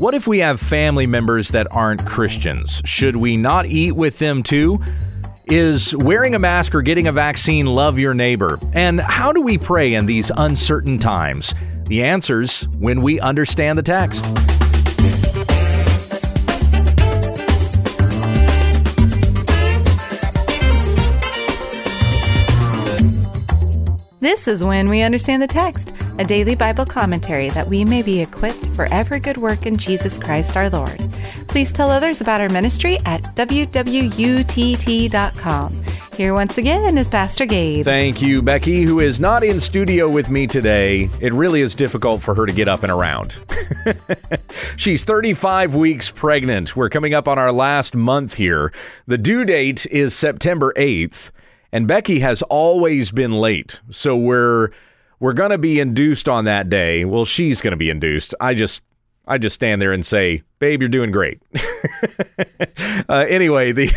What if we have family members that aren't Christians? Should we not eat with them too? Is wearing a mask or getting a vaccine love your neighbor? And how do we pray in these uncertain times? The answers when we understand the text. This is When We Understand the Text, a daily Bible commentary that we may be equipped for every good work in Jesus Christ our Lord. Please tell others about our ministry at wwutt.com. Here once again is Pastor Gabe. Thank you, Becky, who is not in studio with me today. It really is difficult for her to get up and around. She's 35 weeks pregnant. We're coming up on our last month here. The due date is September 8th. And Becky has always been late. So we're we're going to be induced on that day. Well, she's going to be induced. I just I just stand there and say, "Babe, you're doing great." uh, anyway, the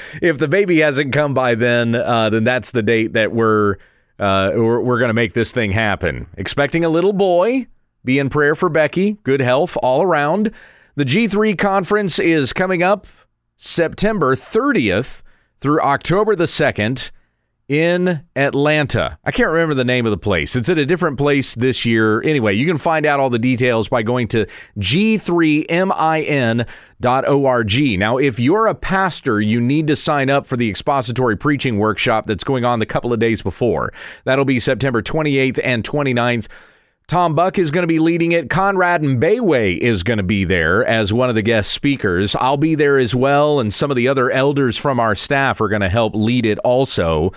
if the baby hasn't come by then, uh, then that's the date that we're uh, we're, we're going to make this thing happen. Expecting a little boy. Be in prayer for Becky. Good health all around. The G3 conference is coming up September 30th through October the 2nd in Atlanta. I can't remember the name of the place. It's at a different place this year. Anyway, you can find out all the details by going to g3min.org. Now, if you're a pastor, you need to sign up for the expository preaching workshop that's going on the couple of days before. That'll be September 28th and 29th. Tom Buck is going to be leading it. Conrad Mbewe is going to be there as one of the guest speakers. I'll be there as well, and some of the other elders from our staff are going to help lead it also.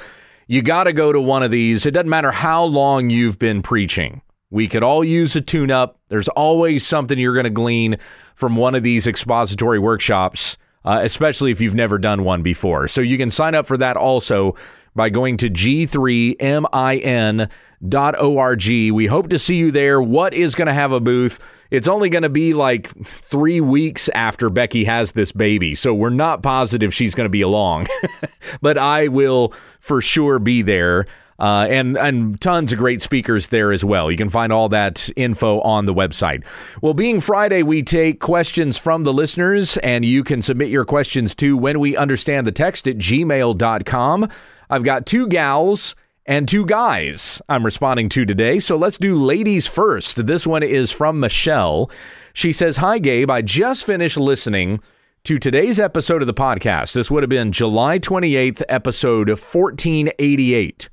You got to go to one of these. It doesn't matter how long you've been preaching. We could all use a tune up. There's always something you're going to glean from one of these expository workshops, uh, especially if you've never done one before. So you can sign up for that also by going to g3min.org. We hope to see you there. WWUTT is going to have a booth? It's only going to be like three weeks after Becky has this baby, so we're not positive she's going to be along, but I will for sure be there. Uh, and and tons of great speakers there as well. You can find all that info on the website. Well, being Friday, we take questions from the listeners, and you can submit your questions to when we understand the text at gmail.com. I've got two gals and two guys I'm responding to today. So let's do ladies first. This one is from Michelle. She says, Hi, Gabe. I just finished listening to today's episode of the podcast. This would have been July 28th, episode 1488.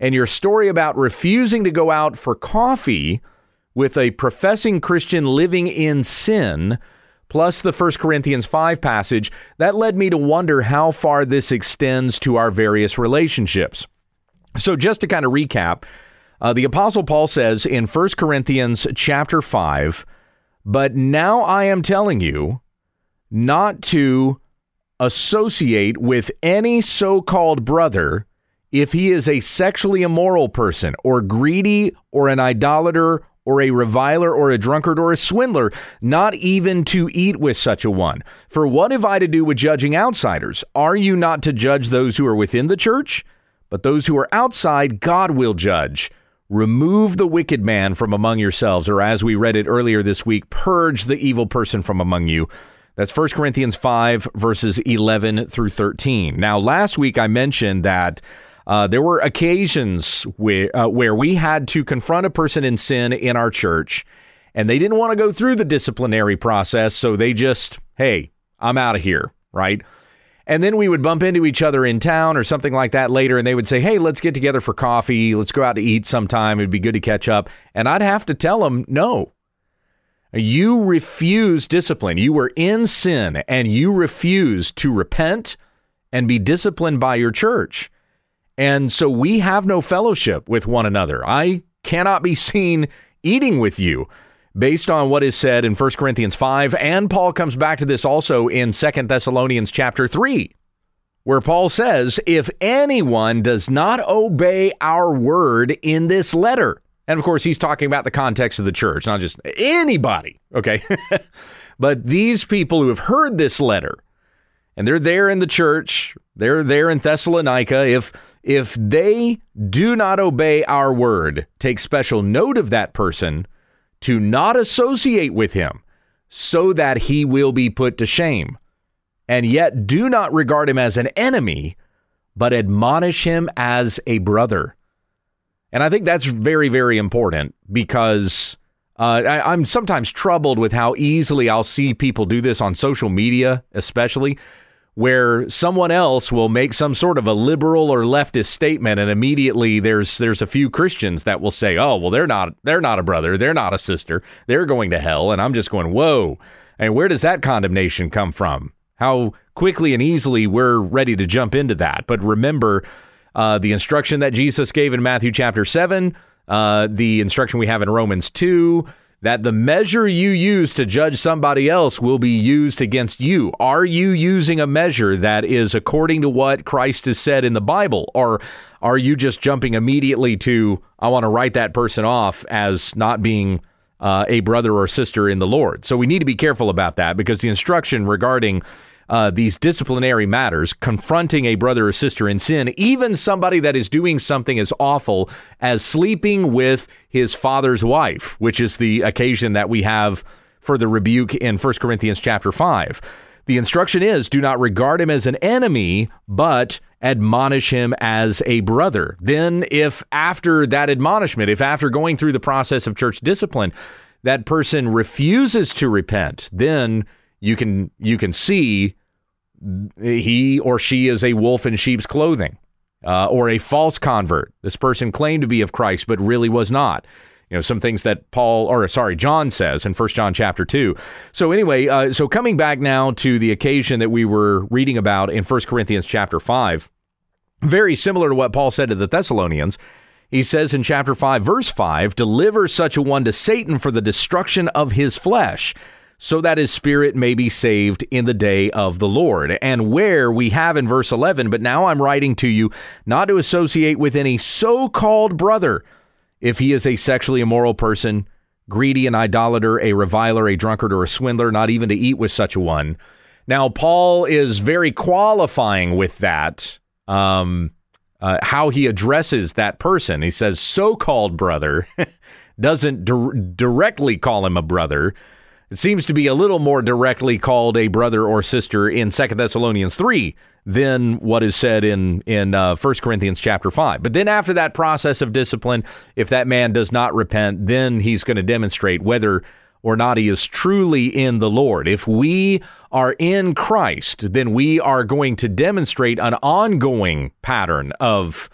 And your story about refusing to go out for coffee with a professing Christian living in sin plus the 1 Corinthians 5 passage, that led me to wonder how far this extends to our various relationships. So just to kind of recap, uh, the apostle Paul says in 1 Corinthians chapter 5, "But now I am telling you not to associate with any so-called brother if he is a sexually immoral person or greedy or an idolater or a reviler or a drunkard or a swindler, not even to eat with such a one. For what have I to do with judging outsiders? Are you not to judge those who are within the church? But those who are outside, God will judge. Remove the wicked man from among yourselves, or as we read it earlier this week, purge the evil person from among you. That's 1 Corinthians 5, verses 11 through 13. Now, last week I mentioned that uh, there were occasions where, uh, where we had to confront a person in sin in our church, and they didn't want to go through the disciplinary process, so they just, hey, I'm out of here, right? And then we would bump into each other in town or something like that later, and they would say, hey, let's get together for coffee. Let's go out to eat sometime. It'd be good to catch up. And I'd have to tell them, no. You refuse discipline. You were in sin, and you refuse to repent and be disciplined by your church. And so we have no fellowship with one another. I cannot be seen eating with you based on what is said in 1 Corinthians 5 and Paul comes back to this also in 2 Thessalonians chapter 3 where Paul says if anyone does not obey our word in this letter and of course he's talking about the context of the church not just anybody okay but these people who have heard this letter and they're there in the church they're there in Thessalonica if if they do not obey our word, take special note of that person to not associate with him. so that he will be put to shame. And yet do not regard him as an enemy, but admonish him as a brother. And I think that's very, very important because uh, I, I'm sometimes troubled with how easily I'll see people do this on social media, especially where someone else will make some sort of a liberal or leftist statement and immediately there's there's a few Christians that will say, "Oh, well they're not they're not a brother, they're not a sister. They're going to hell." And I'm just going, "Whoa." And where does that condemnation come from? How quickly and easily we're ready to jump into that. But remember uh, the instruction that Jesus gave in Matthew chapter 7, uh, the instruction we have in Romans 2, that the measure you use to judge somebody else will be used against you. Are you using a measure that is according to what Christ has said in the Bible? Or are you just jumping immediately to, I want to write that person off as not being uh, a brother or sister in the Lord? So we need to be careful about that because the instruction regarding uh, these disciplinary matters, confronting a brother or sister in sin, even somebody that is doing something as awful as sleeping with his father's wife, which is the occasion that we have for the rebuke in 1 Corinthians chapter 5. The instruction is do not regard him as an enemy, but admonish him as a brother. Then, if after that admonishment, if after going through the process of church discipline, that person refuses to repent, then you can you can see he or she is a wolf in sheep's clothing uh, or a false convert. This person claimed to be of Christ but really was not. You know some things that Paul or sorry John says in First John chapter two. So anyway, uh, so coming back now to the occasion that we were reading about in First Corinthians chapter five, very similar to what Paul said to the Thessalonians. He says in chapter 5, verse 5, deliver such a one to Satan for the destruction of his flesh, so that his spirit may be saved in the day of the Lord. And where we have in verse 11, but now I'm writing to you not to associate with any so called brother if he is a sexually immoral person, greedy, an idolater, a reviler, a drunkard, or a swindler, not even to eat with such a one. Now, Paul is very qualifying with that. Um, uh, how he addresses that person. He says, so called brother, doesn't di- directly call him a brother, it seems to be a little more directly called a brother or sister in Second Thessalonians 3 than what is said in in uh, 1 Corinthians chapter 5. But then after that process of discipline, if that man does not repent, then he's going to demonstrate whether or not he is truly in the Lord. If we are in Christ, then we are going to demonstrate an ongoing pattern of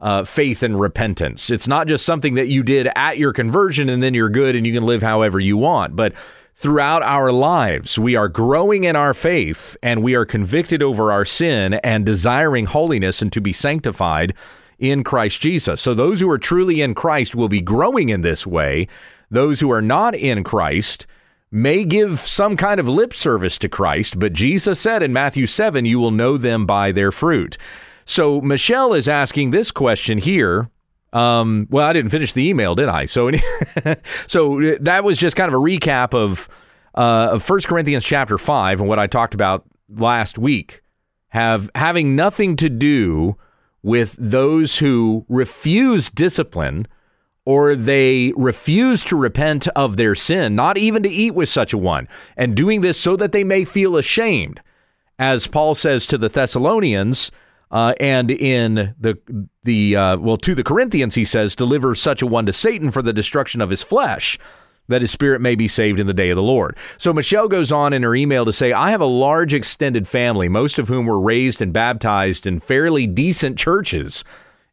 uh, faith and repentance. It's not just something that you did at your conversion and then you're good and you can live however you want, but throughout our lives. We are growing in our faith and we are convicted over our sin and desiring holiness and to be sanctified in Christ Jesus. So those who are truly in Christ will be growing in this way. Those who are not in Christ may give some kind of lip service to Christ, but Jesus said in Matthew 7, you will know them by their fruit. So Michelle is asking this question here um, well, I didn't finish the email, did I? So, so that was just kind of a recap of uh, of First Corinthians chapter five and what I talked about last week. Have having nothing to do with those who refuse discipline or they refuse to repent of their sin, not even to eat with such a one, and doing this so that they may feel ashamed. As Paul says to the Thessalonians, uh, and in the the uh, well to the Corinthians he says deliver such a one to Satan for the destruction of his flesh that his spirit may be saved in the day of the Lord. So Michelle goes on in her email to say, I have a large extended family, most of whom were raised and baptized in fairly decent churches,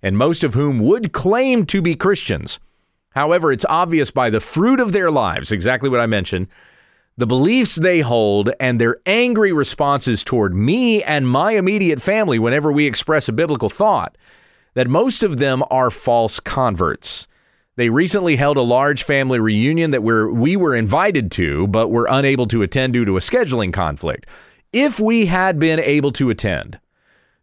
and most of whom would claim to be Christians. However, it's obvious by the fruit of their lives, exactly what I mentioned, the beliefs they hold, and their angry responses toward me and my immediate family whenever we express a biblical thought, that most of them are false converts. They recently held a large family reunion that we're, we were invited to, but were unable to attend due to a scheduling conflict. If we had been able to attend,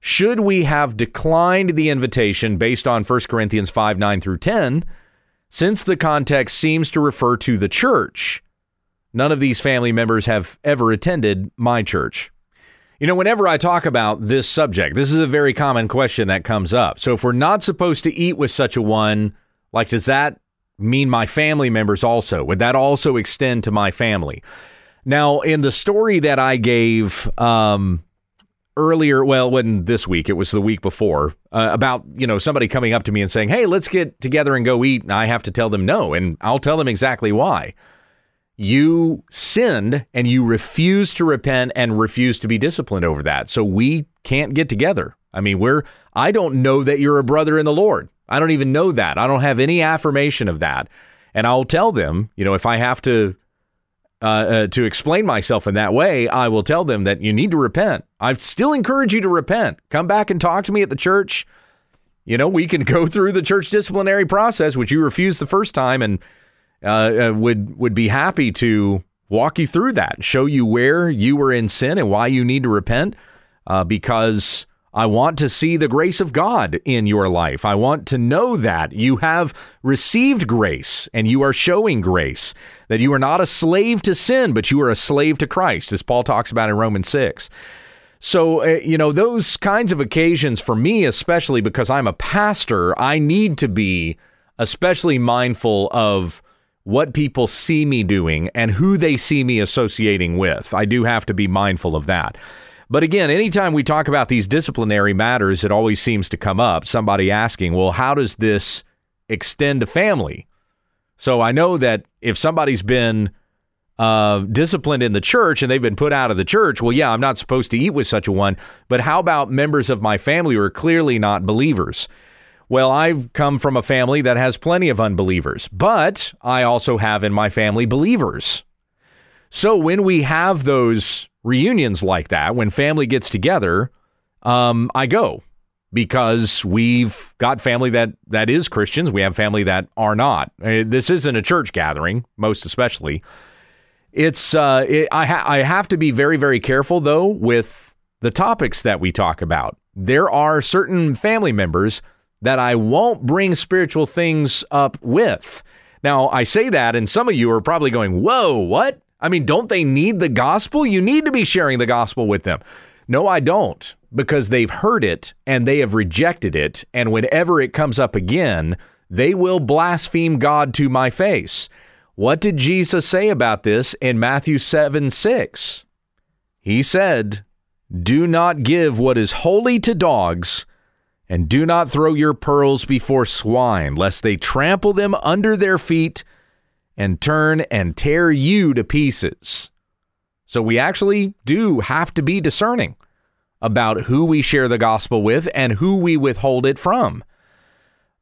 should we have declined the invitation based on 1 Corinthians 5 9 through 10, since the context seems to refer to the church? None of these family members have ever attended my church. You know, whenever I talk about this subject, this is a very common question that comes up. So, if we're not supposed to eat with such a one, like, does that mean my family members also? Would that also extend to my family? Now, in the story that I gave um, earlier, well, when this week, it was the week before, uh, about, you know, somebody coming up to me and saying, hey, let's get together and go eat. And I have to tell them no. And I'll tell them exactly why. You sinned and you refuse to repent and refuse to be disciplined over that. So we can't get together. I mean, we're, I don't know that you're a brother in the Lord. I don't even know that. I don't have any affirmation of that. And I'll tell them, you know, if I have to uh, uh, to explain myself in that way, I will tell them that you need to repent. I still encourage you to repent. Come back and talk to me at the church. You know, we can go through the church disciplinary process, which you refused the first time, and uh, uh would would be happy to walk you through that, show you where you were in sin and why you need to repent, uh, because I want to see the grace of God in your life. I want to know that you have received grace and you are showing grace, that you are not a slave to sin, but you are a slave to Christ, as Paul talks about in Romans 6. So, uh, you know, those kinds of occasions for me, especially because I'm a pastor, I need to be especially mindful of what people see me doing and who they see me associating with. I do have to be mindful of that. But again, anytime we talk about these disciplinary matters, it always seems to come up somebody asking, well, how does this extend to family? So I know that if somebody's been uh, disciplined in the church and they've been put out of the church, well, yeah, I'm not supposed to eat with such a one. But how about members of my family who are clearly not believers? Well, I've come from a family that has plenty of unbelievers, but I also have in my family believers. So when we have those reunions like that, when family gets together, um, I go because we've got family that that is Christians. We have family that are not. Uh, this isn't a church gathering, most especially. It's uh, it, I ha- I have to be very very careful though with the topics that we talk about. There are certain family members that I won't bring spiritual things up with. Now I say that, and some of you are probably going, "Whoa, what?" I mean, don't they need the gospel? You need to be sharing the gospel with them. No, I don't, because they've heard it and they have rejected it. And whenever it comes up again, they will blaspheme God to my face. What did Jesus say about this in Matthew 7 6? He said, Do not give what is holy to dogs, and do not throw your pearls before swine, lest they trample them under their feet and turn and tear you to pieces. So we actually do have to be discerning about who we share the gospel with and who we withhold it from.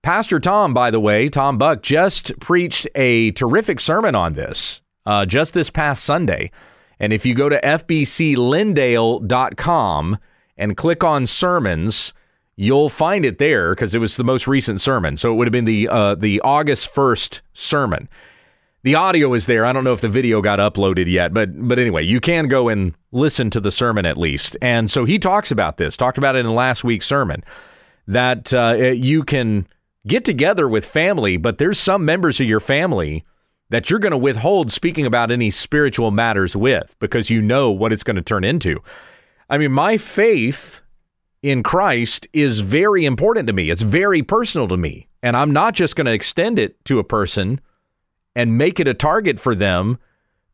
Pastor Tom, by the way, Tom Buck, just preached a terrific sermon on this uh, just this past Sunday. And if you go to fbclindale.com and click on sermons, you'll find it there because it was the most recent sermon. So it would have been the uh, the August 1st sermon the audio is there. I don't know if the video got uploaded yet, but but anyway, you can go and listen to the sermon at least. And so he talks about this. Talked about it in last week's sermon that uh, you can get together with family, but there's some members of your family that you're going to withhold speaking about any spiritual matters with because you know what it's going to turn into. I mean, my faith in Christ is very important to me. It's very personal to me. And I'm not just going to extend it to a person and make it a target for them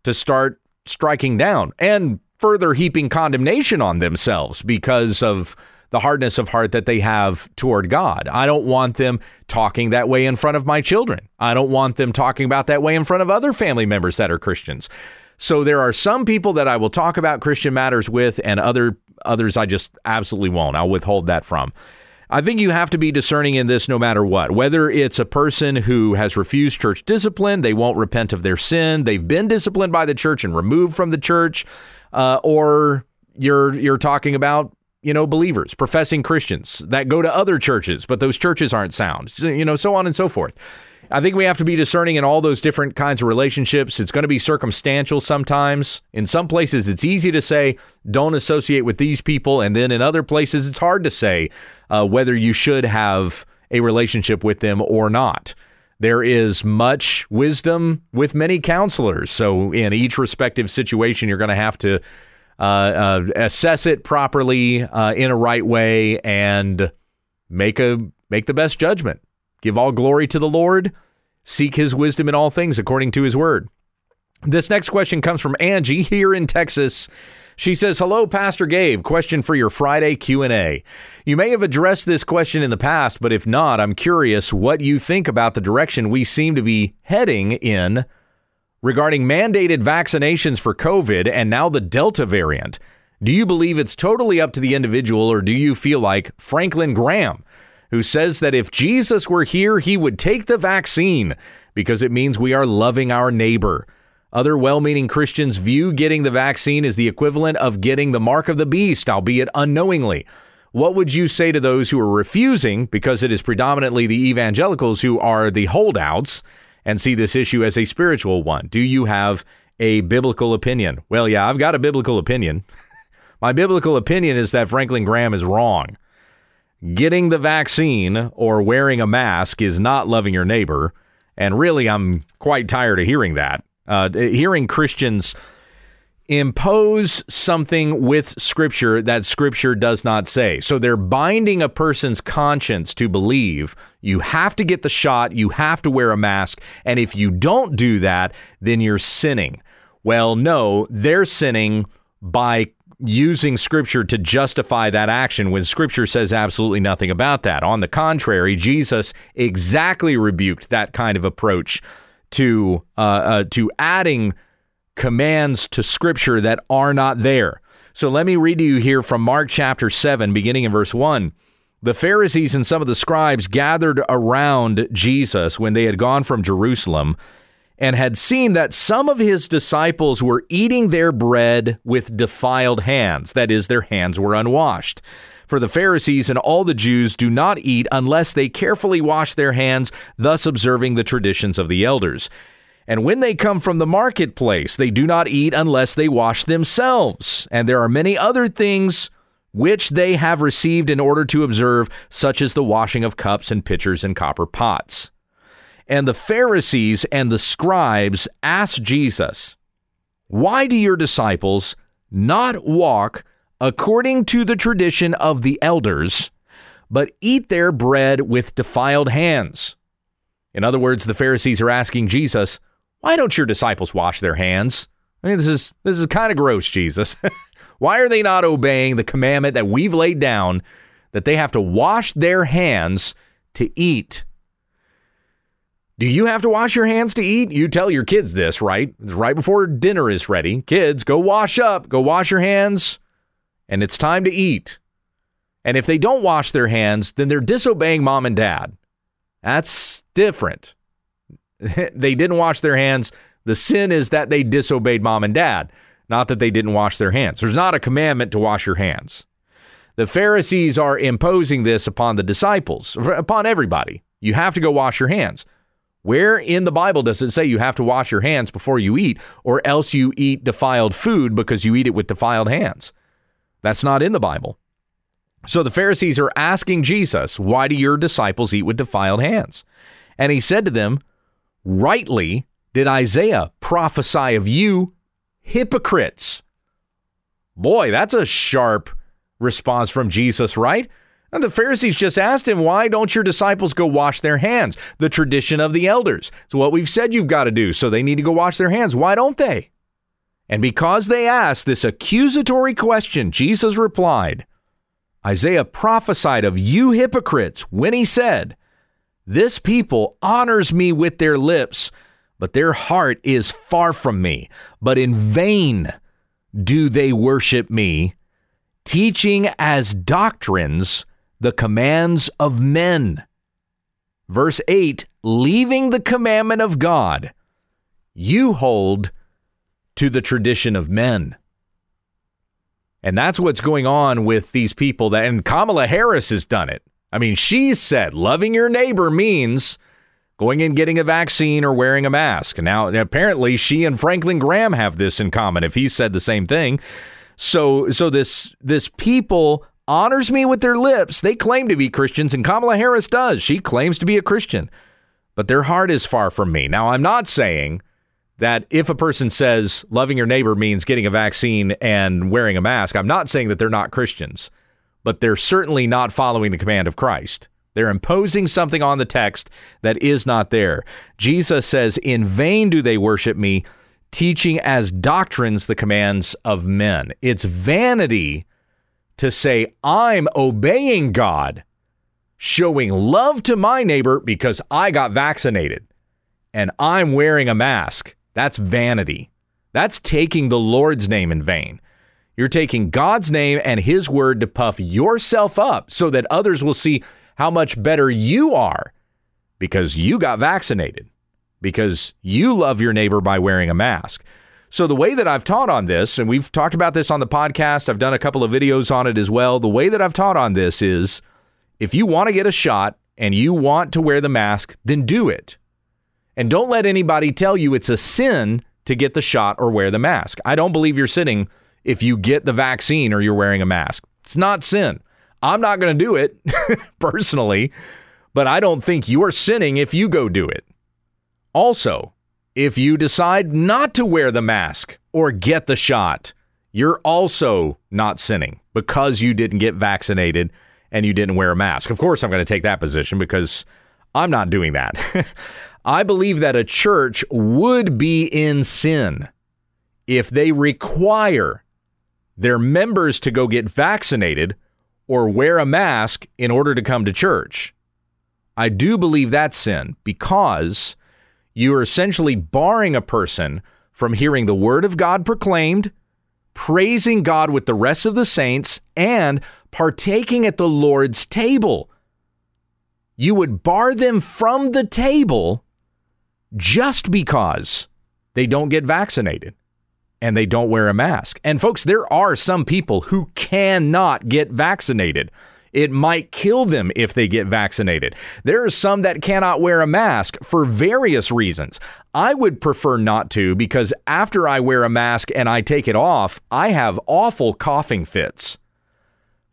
to start striking down and further heaping condemnation on themselves because of the hardness of heart that they have toward God. I don't want them talking that way in front of my children. I don't want them talking about that way in front of other family members that are Christians. So there are some people that I will talk about Christian matters with and other others I just absolutely won't. I'll withhold that from. I think you have to be discerning in this no matter what. Whether it's a person who has refused church discipline, they won't repent of their sin, they've been disciplined by the church and removed from the church, uh, or you're you're talking about you know believers, professing Christians that go to other churches, but those churches aren't sound, so, you know, so on and so forth. I think we have to be discerning in all those different kinds of relationships. It's going to be circumstantial sometimes. In some places, it's easy to say, don't associate with these people. And then in other places, it's hard to say uh, whether you should have a relationship with them or not. There is much wisdom with many counselors. So, in each respective situation, you're going to have to uh, uh, assess it properly uh, in a right way and make a make the best judgment. Give all glory to the Lord. Seek his wisdom in all things according to his word. This next question comes from Angie here in Texas. She says, "Hello, Pastor Gabe. Question for your Friday Q&A. You may have addressed this question in the past, but if not, I'm curious what you think about the direction we seem to be heading in regarding mandated vaccinations for COVID and now the Delta variant. Do you believe it's totally up to the individual or do you feel like Franklin Graham, who says that if Jesus were here, he would take the vaccine because it means we are loving our neighbor?" Other well meaning Christians view getting the vaccine as the equivalent of getting the mark of the beast, albeit unknowingly. What would you say to those who are refusing, because it is predominantly the evangelicals who are the holdouts, and see this issue as a spiritual one? Do you have a biblical opinion? Well, yeah, I've got a biblical opinion. My biblical opinion is that Franklin Graham is wrong. Getting the vaccine or wearing a mask is not loving your neighbor. And really, I'm quite tired of hearing that. Uh, hearing Christians impose something with scripture that scripture does not say. So they're binding a person's conscience to believe you have to get the shot, you have to wear a mask, and if you don't do that, then you're sinning. Well, no, they're sinning by using scripture to justify that action when scripture says absolutely nothing about that. On the contrary, Jesus exactly rebuked that kind of approach to uh, uh, to adding commands to Scripture that are not there. So let me read to you here from Mark chapter seven, beginning in verse one. The Pharisees and some of the scribes gathered around Jesus when they had gone from Jerusalem and had seen that some of his disciples were eating their bread with defiled hands, that is, their hands were unwashed. For the Pharisees and all the Jews do not eat unless they carefully wash their hands, thus observing the traditions of the elders. And when they come from the marketplace, they do not eat unless they wash themselves. And there are many other things which they have received in order to observe, such as the washing of cups and pitchers and copper pots. And the Pharisees and the scribes asked Jesus, Why do your disciples not walk according to the tradition of the elders, but eat their bread with defiled hands. In other words, the Pharisees are asking Jesus, why don't your disciples wash their hands? I mean, this is this is kind of gross, Jesus. why are they not obeying the commandment that we've laid down that they have to wash their hands to eat? Do you have to wash your hands to eat? You tell your kids this, right? It's right before dinner is ready. Kids, go wash up, go wash your hands and it's time to eat. And if they don't wash their hands, then they're disobeying mom and dad. That's different. they didn't wash their hands. The sin is that they disobeyed mom and dad, not that they didn't wash their hands. There's not a commandment to wash your hands. The Pharisees are imposing this upon the disciples, upon everybody. You have to go wash your hands. Where in the Bible does it say you have to wash your hands before you eat, or else you eat defiled food because you eat it with defiled hands? That's not in the Bible. So the Pharisees are asking Jesus, Why do your disciples eat with defiled hands? And he said to them, Rightly did Isaiah prophesy of you, hypocrites. Boy, that's a sharp response from Jesus, right? And the Pharisees just asked him, Why don't your disciples go wash their hands? The tradition of the elders. It's what we've said you've got to do. So they need to go wash their hands. Why don't they? And because they asked this accusatory question, Jesus replied, Isaiah prophesied of you hypocrites when he said, This people honors me with their lips, but their heart is far from me. But in vain do they worship me, teaching as doctrines the commands of men. Verse 8 Leaving the commandment of God, you hold to the tradition of men. And that's what's going on with these people that and Kamala Harris has done it. I mean, she said loving your neighbor means going and getting a vaccine or wearing a mask. Now, apparently she and Franklin Graham have this in common if he said the same thing. So so this this people honors me with their lips. They claim to be Christians and Kamala Harris does. She claims to be a Christian. But their heart is far from me. Now, I'm not saying that if a person says loving your neighbor means getting a vaccine and wearing a mask, I'm not saying that they're not Christians, but they're certainly not following the command of Christ. They're imposing something on the text that is not there. Jesus says, In vain do they worship me, teaching as doctrines the commands of men. It's vanity to say, I'm obeying God, showing love to my neighbor because I got vaccinated and I'm wearing a mask. That's vanity. That's taking the Lord's name in vain. You're taking God's name and His word to puff yourself up so that others will see how much better you are because you got vaccinated, because you love your neighbor by wearing a mask. So, the way that I've taught on this, and we've talked about this on the podcast, I've done a couple of videos on it as well. The way that I've taught on this is if you want to get a shot and you want to wear the mask, then do it. And don't let anybody tell you it's a sin to get the shot or wear the mask. I don't believe you're sinning if you get the vaccine or you're wearing a mask. It's not sin. I'm not going to do it personally, but I don't think you're sinning if you go do it. Also, if you decide not to wear the mask or get the shot, you're also not sinning because you didn't get vaccinated and you didn't wear a mask. Of course, I'm going to take that position because I'm not doing that. I believe that a church would be in sin if they require their members to go get vaccinated or wear a mask in order to come to church. I do believe that's sin because you are essentially barring a person from hearing the word of God proclaimed, praising God with the rest of the saints, and partaking at the Lord's table. You would bar them from the table just because they don't get vaccinated and they don't wear a mask. And folks, there are some people who cannot get vaccinated. It might kill them if they get vaccinated. There are some that cannot wear a mask for various reasons. I would prefer not to because after I wear a mask and I take it off, I have awful coughing fits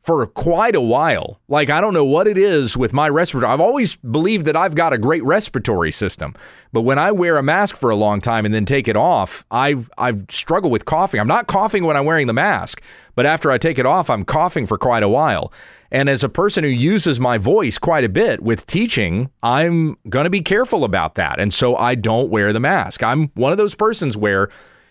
for quite a while. Like, I don't know what it is with my respiratory. I've always believed that I've got a great respiratory system. But when I wear a mask for a long time and then take it off, I, I struggle with coughing. I'm not coughing when I'm wearing the mask, but after I take it off, I'm coughing for quite a while. And as a person who uses my voice quite a bit with teaching, I'm going to be careful about that. And so I don't wear the mask. I'm one of those persons where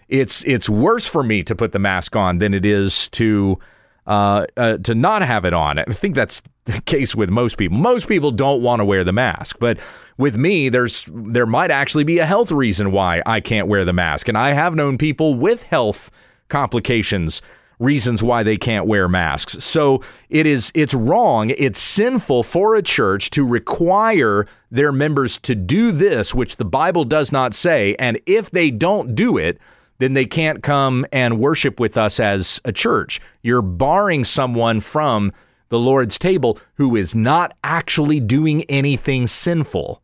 it's it's worse for me to put the mask on than it is to uh, uh, to not have it on. I think that's the case with most people. Most people don't want to wear the mask, but with me, there's there might actually be a health reason why I can't wear the mask, and I have known people with health complications reasons why they can't wear masks. So it is it's wrong, it's sinful for a church to require their members to do this which the Bible does not say, and if they don't do it, then they can't come and worship with us as a church. You're barring someone from the Lord's table who is not actually doing anything sinful.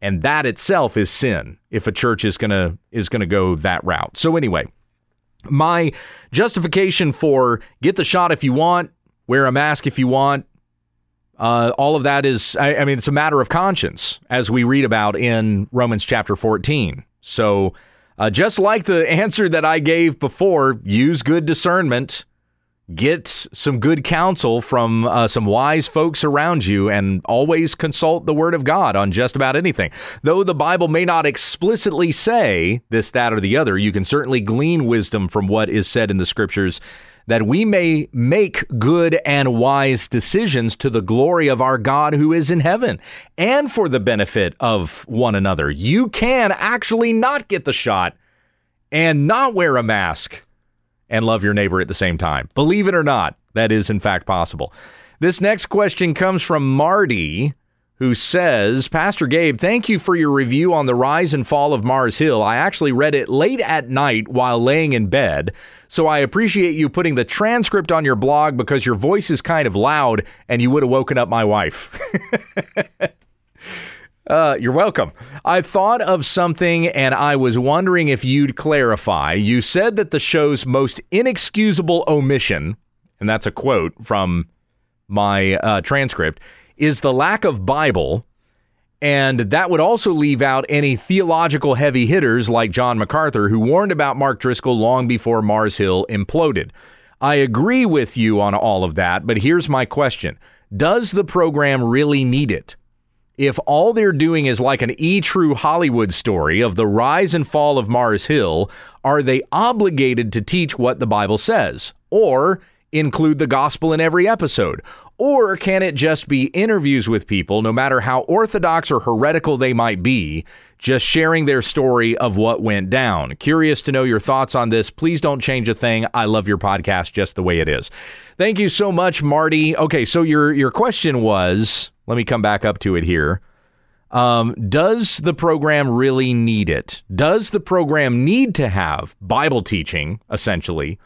And that itself is sin if a church is going to is going to go that route. So anyway, my justification for get the shot if you want, wear a mask if you want, uh, all of that is, I, I mean, it's a matter of conscience, as we read about in Romans chapter 14. So uh, just like the answer that I gave before, use good discernment, get some good counsel from uh, some wise folks around you, and always consult the Word of God on just about anything. Though the Bible may not explicitly say this, that, or the other, you can certainly glean wisdom from what is said in the Scriptures that we may make good and wise decisions to the glory of our God who is in heaven and for the benefit of one another. You can actually not get the shot and not wear a mask and love your neighbor at the same time. Believe it or not, that is in fact possible. This next question comes from Marty who says, Pastor Gabe, thank you for your review on the rise and fall of Mars Hill. I actually read it late at night while laying in bed, so I appreciate you putting the transcript on your blog because your voice is kind of loud and you would have woken up my wife. uh, you're welcome. I thought of something and I was wondering if you'd clarify. You said that the show's most inexcusable omission, and that's a quote from my uh, transcript, is the lack of Bible. And that would also leave out any theological heavy hitters like John MacArthur, who warned about Mark Driscoll long before Mars Hill imploded. I agree with you on all of that, but here's my question Does the program really need it? if all they're doing is like an E True Hollywood story of the rise and fall of Mars Hill, are they obligated to teach what the Bible says? Or include the gospel in every episode? Or can it just be interviews with people, no matter how orthodox or heretical they might be, just sharing their story of what went down? Curious to know your thoughts on this. Please don't change a thing. I love your podcast just the way it is. Thank you so much, Marty. Okay, so your your question was, let me come back up to it here. Um, does the program really need it? Does the program need to have Bible teaching, essentially,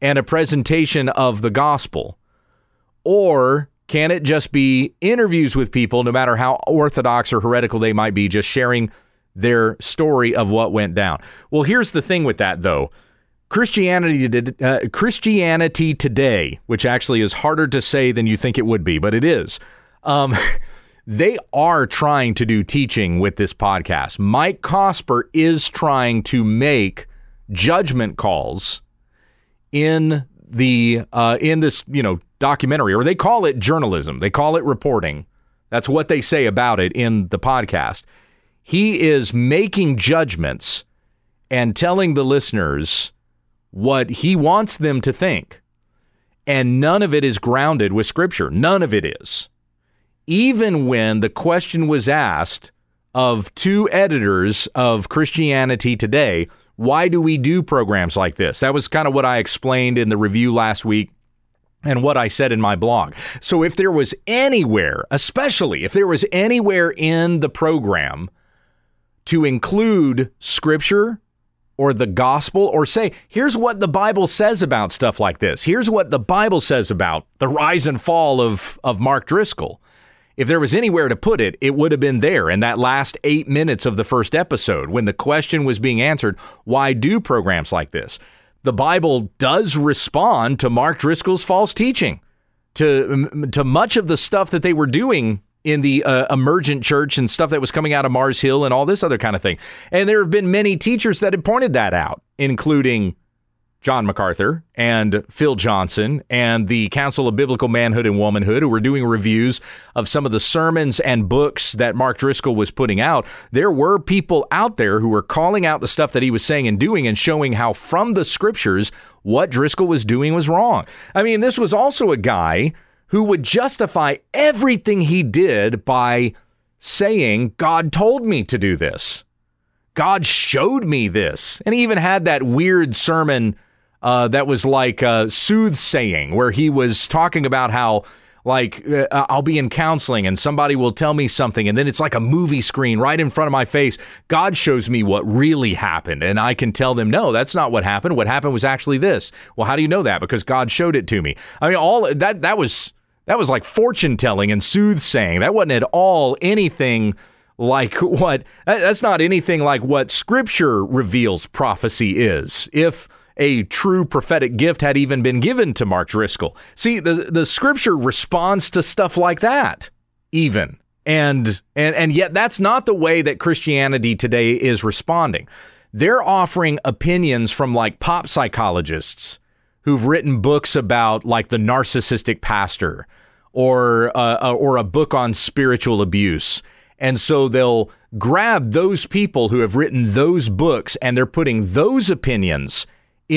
and a presentation of the gospel? Or can it just be interviews with people, no matter how orthodox or heretical they might be, just sharing their story of what went down? Well, here's the thing with that, though. Christianity, uh, Christianity today, which actually is harder to say than you think it would be, but it is. Um, they are trying to do teaching with this podcast. Mike Cosper is trying to make judgment calls in the uh, in this you know documentary, or they call it journalism. They call it reporting. That's what they say about it in the podcast. He is making judgments and telling the listeners what he wants them to think. And none of it is grounded with scripture. None of it is. Even when the question was asked of two editors of Christianity Today, why do we do programs like this? That was kind of what I explained in the review last week and what I said in my blog. So if there was anywhere, especially if there was anywhere in the program to include scripture or the gospel or say, here's what the Bible says about stuff like this. Here's what the Bible says about the rise and fall of, of Mark Driscoll. If there was anywhere to put it, it would have been there in that last eight minutes of the first episode when the question was being answered why do programs like this? The Bible does respond to Mark Driscoll's false teaching, to to much of the stuff that they were doing in the uh, emergent church and stuff that was coming out of Mars Hill and all this other kind of thing. And there have been many teachers that have pointed that out, including John MacArthur and Phil Johnson and the Council of Biblical Manhood and Womanhood, who were doing reviews of some of the sermons and books that Mark Driscoll was putting out, there were people out there who were calling out the stuff that he was saying and doing and showing how, from the scriptures, what Driscoll was doing was wrong. I mean, this was also a guy who would justify everything he did by saying, God told me to do this. God showed me this. And he even had that weird sermon uh, that was like uh, soothsaying, where he was talking about how like uh, I'll be in counseling and somebody will tell me something and then it's like a movie screen right in front of my face. God shows me what really happened and I can tell them no, that's not what happened. What happened was actually this. Well, how do you know that? Because God showed it to me. I mean, all that that was that was like fortune telling and soothsaying. That wasn't at all anything like what that's not anything like what scripture reveals prophecy is. If a true prophetic gift had even been given to Mark Driscoll. See, the, the scripture responds to stuff like that, even. And, and, and yet, that's not the way that Christianity today is responding. They're offering opinions from like pop psychologists who've written books about like the narcissistic pastor or, uh, uh or a book on spiritual abuse. And so they'll grab those people who have written those books and they're putting those opinions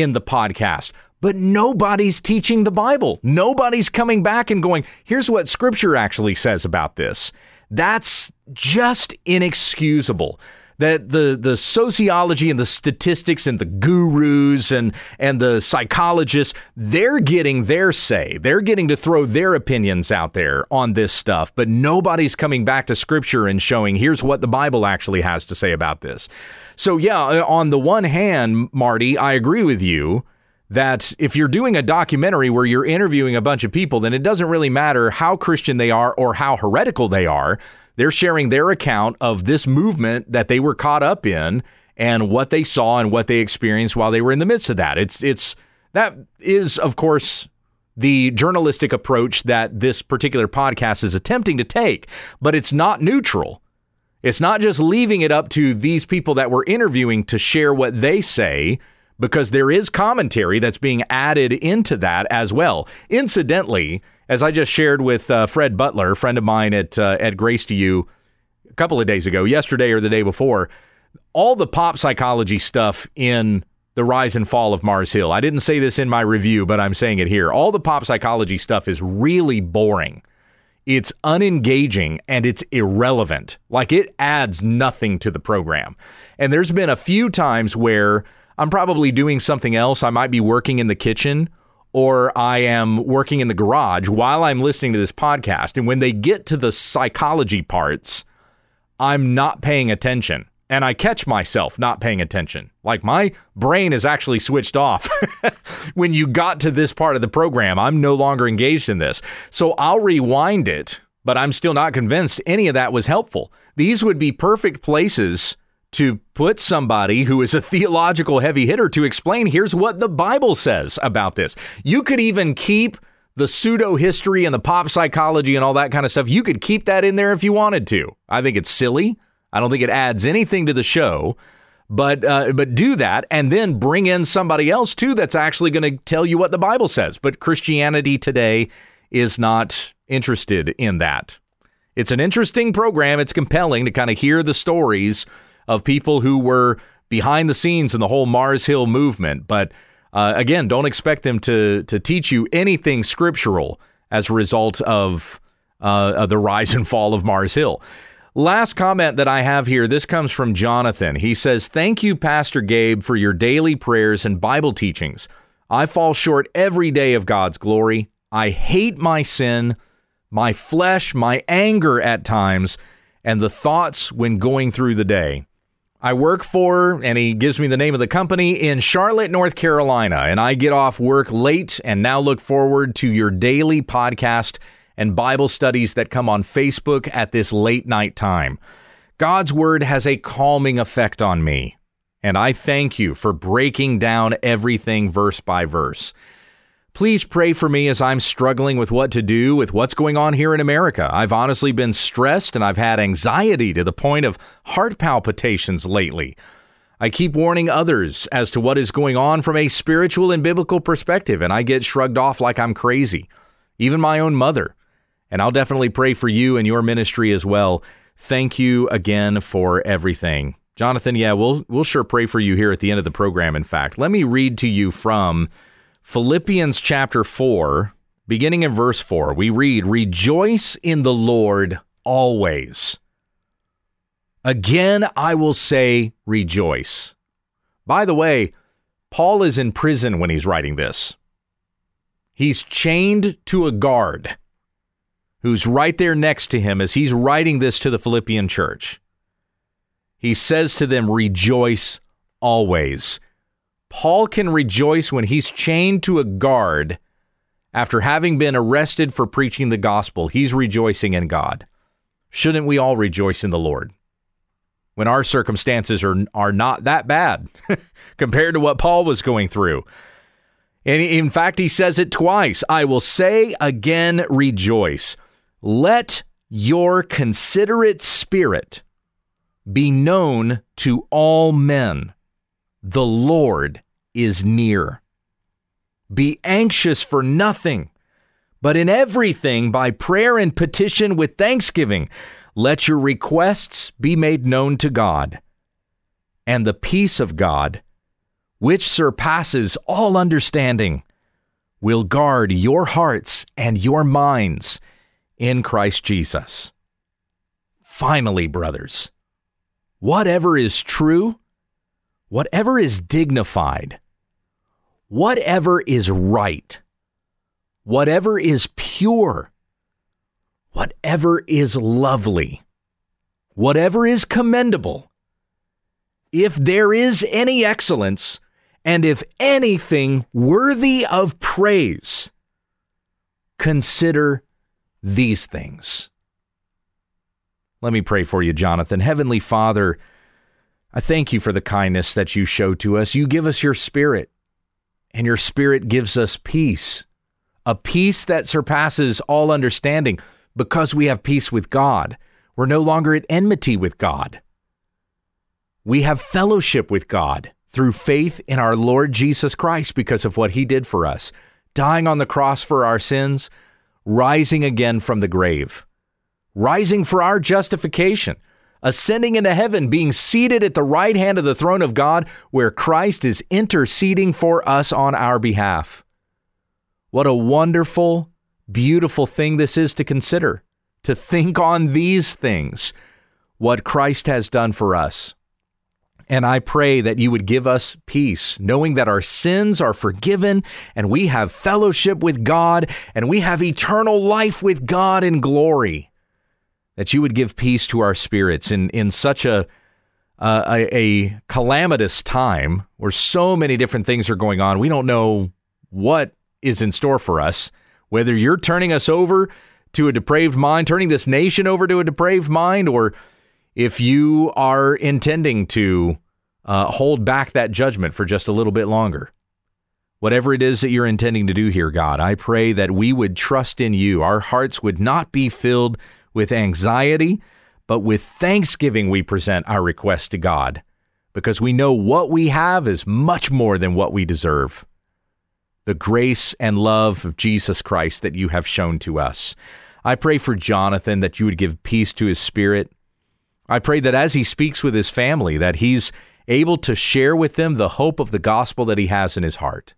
in the podcast. But nobody's teaching the Bible. Nobody's coming back and going, here's what scripture actually says about this. That's just inexcusable. That the, the sociology and the statistics and the gurus and, and the psychologists, they're getting their say. They're getting to throw their opinions out there on this stuff, but nobody's coming back to scripture and showing here's what the Bible actually has to say about this. So, yeah, uh, on the one hand, Marty, I agree with you that if you're doing a documentary where you're interviewing a bunch of people, then it doesn't really matter how Christian they are or how heretical they are. They're sharing their account of this movement that they were caught up in and what they saw and what they experienced while they were in the midst of that. It's it's that is of course the journalistic approach that this particular podcast is attempting to take, but it's not neutral. It's not just leaving it up to these people that we're interviewing to share what they say, because there is commentary that's being added into that as well. Incidentally, as I just shared with uh, Fred Butler, a friend of mine at uh, at Grace to You, a couple of days ago, yesterday or the day before, all the pop psychology stuff in the rise and fall of Mars Hill. I didn't say this in my review, but I'm saying it here. All the pop psychology stuff is really boring. It's unengaging and it's irrelevant. Like it adds nothing to the program. And there's been a few times where I'm probably doing something else. I might be working in the kitchen or I am working in the garage while I'm listening to this podcast. And when they get to the psychology parts, I'm not paying attention and I catch myself not paying attention. Like my brain is actually switched off when you got to this part of the program. I'm no longer engaged in this. So I'll rewind it, but I'm still not convinced any of that was helpful. These would be perfect places to put somebody who is a theological heavy hitter to explain here's what the Bible says about this. You could even keep the pseudo history and the pop psychology and all that kind of stuff. You could keep that in there if you wanted to. I think it's silly. I don't think it adds anything to the show. But uh, but do that and then bring in somebody else too that's actually going to tell you what the Bible says. But Christianity today is not interested in that. It's an interesting program. It's compelling to kind of hear the stories of people who were behind the scenes in the whole Mars Hill movement. But uh, again, don't expect them to to teach you anything scriptural as a result of, uh, of the rise and fall of Mars Hill. Last comment that I have here this comes from Jonathan. He says, Thank you, Pastor Gabe, for your daily prayers and Bible teachings. I fall short every day of God's glory. I hate my sin, my flesh, my anger at times, and the thoughts when going through the day. I work for, and he gives me the name of the company in Charlotte, North Carolina, and I get off work late and now look forward to your daily podcast and Bible studies that come on Facebook at this late night time. God's Word has a calming effect on me, and I thank you for breaking down everything verse by verse. Please pray for me as I'm struggling with what to do with what's going on here in America. I've honestly been stressed and I've had anxiety to the point of heart palpitations lately. I keep warning others as to what is going on from a spiritual and biblical perspective, and I get shrugged off like I'm crazy. Even my own mother. And I'll definitely pray for you and your ministry as well. Thank you again for everything. Jonathan, yeah, we'll we'll sure pray for you here at the end of the program in fact. Let me read to you from Philippians chapter 4, beginning in verse 4. We read, "Rejoice in the Lord always." Again, I will say rejoice. By the way, Paul is in prison when he's writing this. He's chained to a guard who's right there next to him as he's writing this to the Philippian church. He says to them, Rejoice always. Paul can rejoice when he's chained to a guard after having been arrested for preaching the gospel. He's rejoicing in God. Shouldn't we all rejoice in the Lord? When our circumstances are, are not that bad compared to what Paul was going through. And in fact, he says it twice I will say again, rejoice. Let your considerate spirit be known to all men. The Lord is near. Be anxious for nothing, but in everything by prayer and petition with thanksgiving, let your requests be made known to God. And the peace of God, which surpasses all understanding, will guard your hearts and your minds in Christ Jesus. Finally, brothers, whatever is true, whatever is dignified, whatever is right, whatever is pure, whatever is lovely, whatever is commendable, if there is any excellence, and if anything worthy of praise, consider these things. Let me pray for you, Jonathan. Heavenly Father, I thank you for the kindness that you show to us. You give us your spirit, and your spirit gives us peace, a peace that surpasses all understanding because we have peace with God. We're no longer at enmity with God. We have fellowship with God through faith in our Lord Jesus Christ because of what he did for us, dying on the cross for our sins rising again from the grave, rising for our justification, ascending into heaven, being seated at the right hand of the throne of God, where Christ is interceding for us on our behalf. What a wonderful, beautiful thing this is to consider, to think on these things, what Christ has done for us. And I pray that you would give us peace, knowing that our sins are forgiven and we have fellowship with God and we have eternal life with God in glory that you would give peace to our spirits in, in such a, a, a calamitous time where so many different things are going on. We don't know what is in store for us, whether you're turning us over to a depraved mind, turning this nation over to a depraved mind, or if you are intending to uh, hold back that judgment for just a little bit longer. Whatever it is that you're intending to do here, God, I pray that we would trust in you. Our hearts would not be filled with anxiety, but with thanksgiving we present our request to God because we know what we have is much more than what we deserve. The grace and love of Jesus Christ that you have shown to us. I pray for Jonathan that you would give peace to his spirit. I pray that as he speaks with his family that he's able to share with them the hope of the gospel that he has in his heart.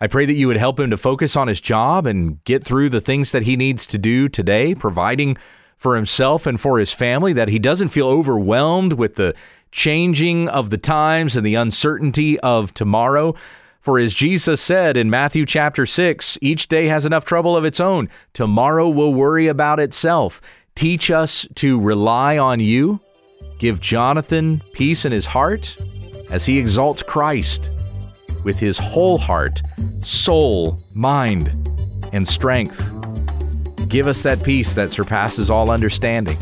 I pray that you would help him to focus on his job and get through the things that he needs to do today, providing for himself and for his family, that he doesn't feel overwhelmed with the changing of the times and the uncertainty of tomorrow. For as Jesus said in Matthew chapter 6, each day has enough trouble of its own. Tomorrow will worry about itself. Teach us to rely on you. Give Jonathan peace in his heart as he exalts Christ with his whole heart, soul, mind, and strength. Give us that peace that surpasses all understanding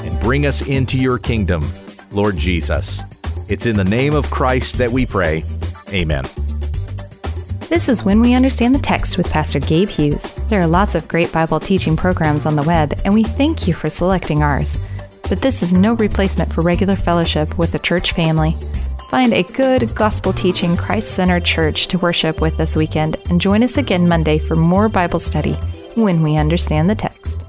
and bring us into your kingdom, Lord Jesus. It's in the name of Christ that we pray. Amen. This is When We Understand the Text with Pastor Gabe Hughes. There are lots of great Bible teaching programs on the web, and we thank you for selecting ours. But this is no replacement for regular fellowship with the church family. Find a good gospel teaching, Christ centered church to worship with this weekend and join us again Monday for more Bible study when we understand the text.